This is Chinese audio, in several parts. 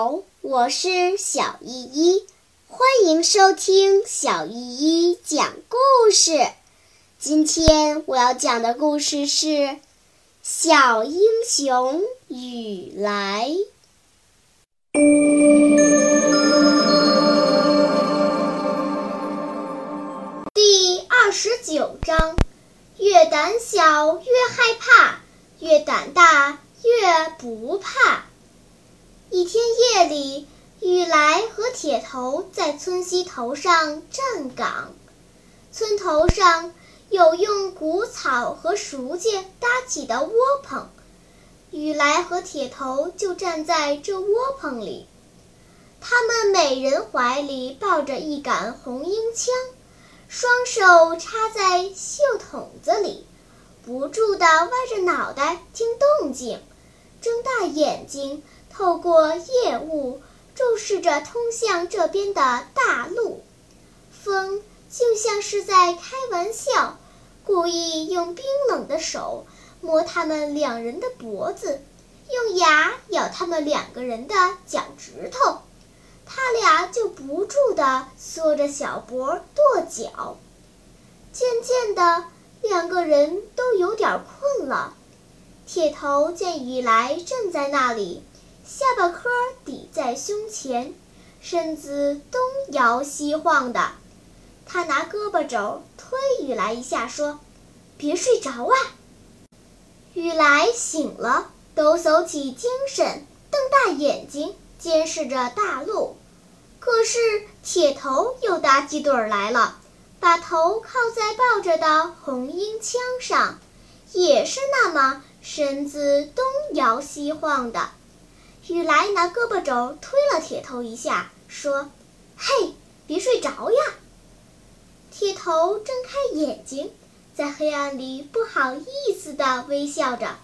好，我是小依依，欢迎收听小依依讲故事。今天我要讲的故事是《小英雄雨来》第二十九章：越胆小越害怕，越胆大越不怕。一天夜里，雨来和铁头在村西头上站岗。村头上有用谷草和熟秸搭起的窝棚，雨来和铁头就站在这窝棚里。他们每人怀里抱着一杆红缨枪，双手插在袖筒子里，不住地歪着脑袋听动静，睁大眼睛。透过夜雾，注视着通向这边的大路。风就像是在开玩笑，故意用冰冷的手摸他们两人的脖子，用牙咬他们两个人的脚趾头。他俩就不住地缩着小脖跺脚。渐渐的，两个人都有点困了。铁头见雨来站在那里。下巴颏抵在胸前，身子东摇西晃的。他拿胳膊肘推雨来一下，说：“别睡着啊！”雨来醒了，抖擞起精神，瞪大眼睛监视着大路。可是铁头又打起盹儿来了，把头靠在抱着的红缨枪上，也是那么身子东摇西晃的。雨来拿胳膊肘推了铁头一下，说：“嘿，别睡着呀！”铁头睁开眼睛，在黑暗里不好意思地微笑着。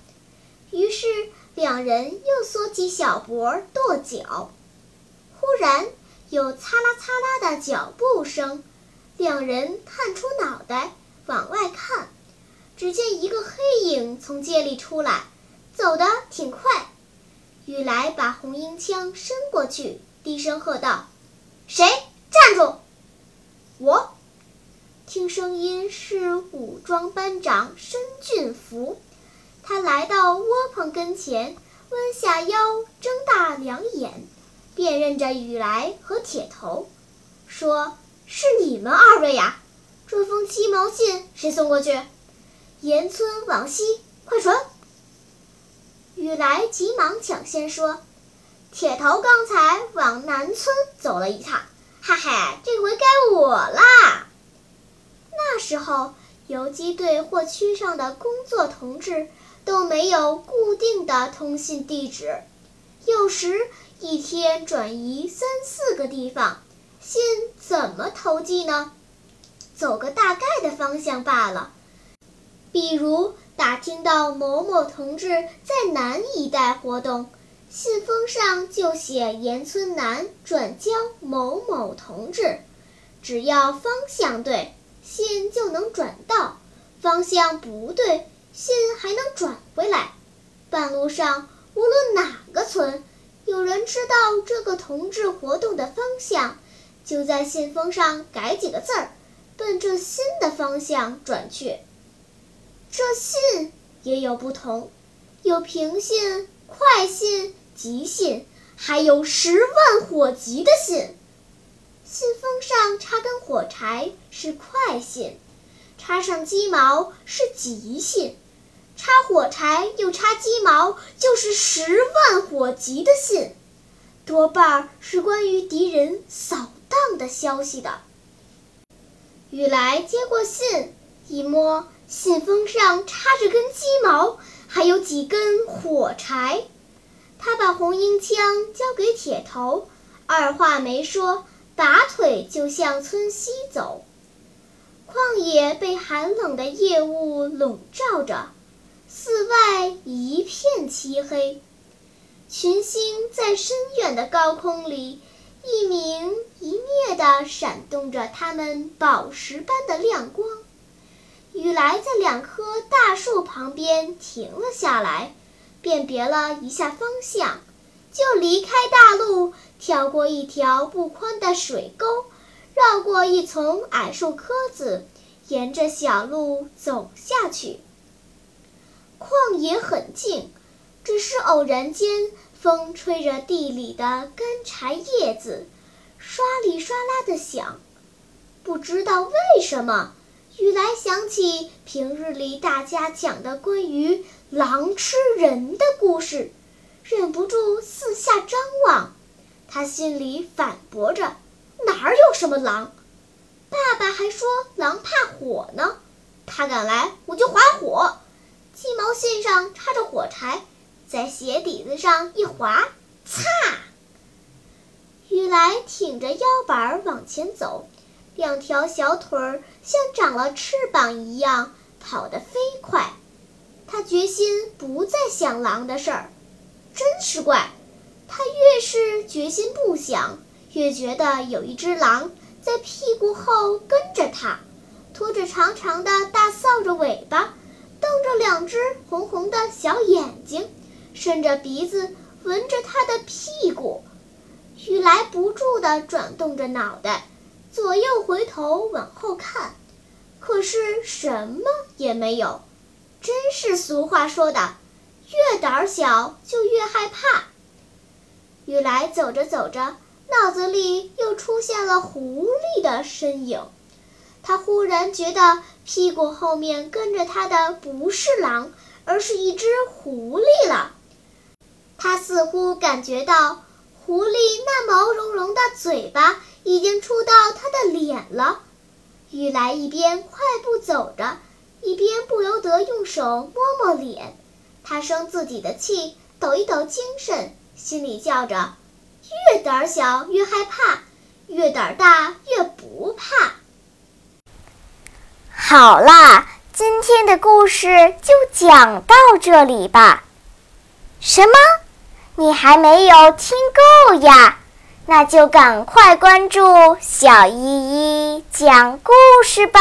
于是两人又缩起小脖跺脚。忽然有“擦啦擦啦”的脚步声，两人探出脑袋往外看，只见一个黑影从街里出来，走得挺快。雨来把红缨枪伸过去，低声喝道：“谁？站住！”我听声音是武装班长申俊福，他来到窝棚跟前，弯下腰，睁大两眼，辨认着雨来和铁头，说：“是你们二位呀？这封鸡毛信谁送过去？沿村往西，快传！”雨来急忙抢先说：“铁头刚才往南村走了一趟，哈哈，这回该我啦。”那时候，游击队或区上的工作同志都没有固定的通信地址，有时一天转移三四个地方，信怎么投寄呢？走个大概的方向罢了，比如。打听到某某同志在南一带活动，信封上就写“沿村南转交某某同志”，只要方向对，信就能转到；方向不对，信还能转回来。半路上，无论哪个村，有人知道这个同志活动的方向，就在信封上改几个字儿，奔着新的方向转去。这信也有不同，有平信、快信、急信，还有十万火急的信。信封上插根火柴是快信，插上鸡毛是急信，插火柴又插鸡毛就是十万火急的信，多半是关于敌人扫荡的消息的。雨来接过信，一摸。信封上插着根鸡毛，还有几根火柴。他把红缨枪交给铁头，二话没说，拔腿就向村西走。旷野被寒冷的夜雾笼罩着，四外一片漆黑。群星在深远的高空里一明一灭地闪动着它们宝石般的亮光。雨来在两棵大树旁边停了下来，辨别了一下方向，就离开大路，跳过一条不宽的水沟，绕过一丛矮树棵子，沿着小路走下去。旷野很静，只是偶然间，风吹着地里的干柴叶子，刷里刷啦地响。不知道为什么，雨来想起平日里大家讲的关于狼吃人的故事。忍不住四下张望，他心里反驳着：“哪儿有什么狼？爸爸还说狼怕火呢。他敢来，我就划火。鸡毛线上插着火柴，在鞋底子上一划，擦！”雨来挺着腰板往前走，两条小腿儿像长了翅膀一样跑得飞快。他决心不再想狼的事儿。真是怪，他越是决心不想，越觉得有一只狼在屁股后跟着他，拖着长长的大扫帚尾巴，瞪着两只红红的小眼睛，伸着鼻子闻着他的屁股。雨来不住地转动着脑袋，左右回头往后看，可是什么也没有。真是俗话说的。越胆小就越害怕。雨来走着走着，脑子里又出现了狐狸的身影。他忽然觉得屁股后面跟着他的不是狼，而是一只狐狸了。他似乎感觉到狐狸那毛茸茸的嘴巴已经触到他的脸了。雨来一边快步走着，一边不由得用手摸摸脸。他生自己的气，抖一抖精神，心里叫着：“越胆小越害怕，越胆大越不怕。”好啦，今天的故事就讲到这里吧。什么？你还没有听够呀？那就赶快关注小依依讲故事吧。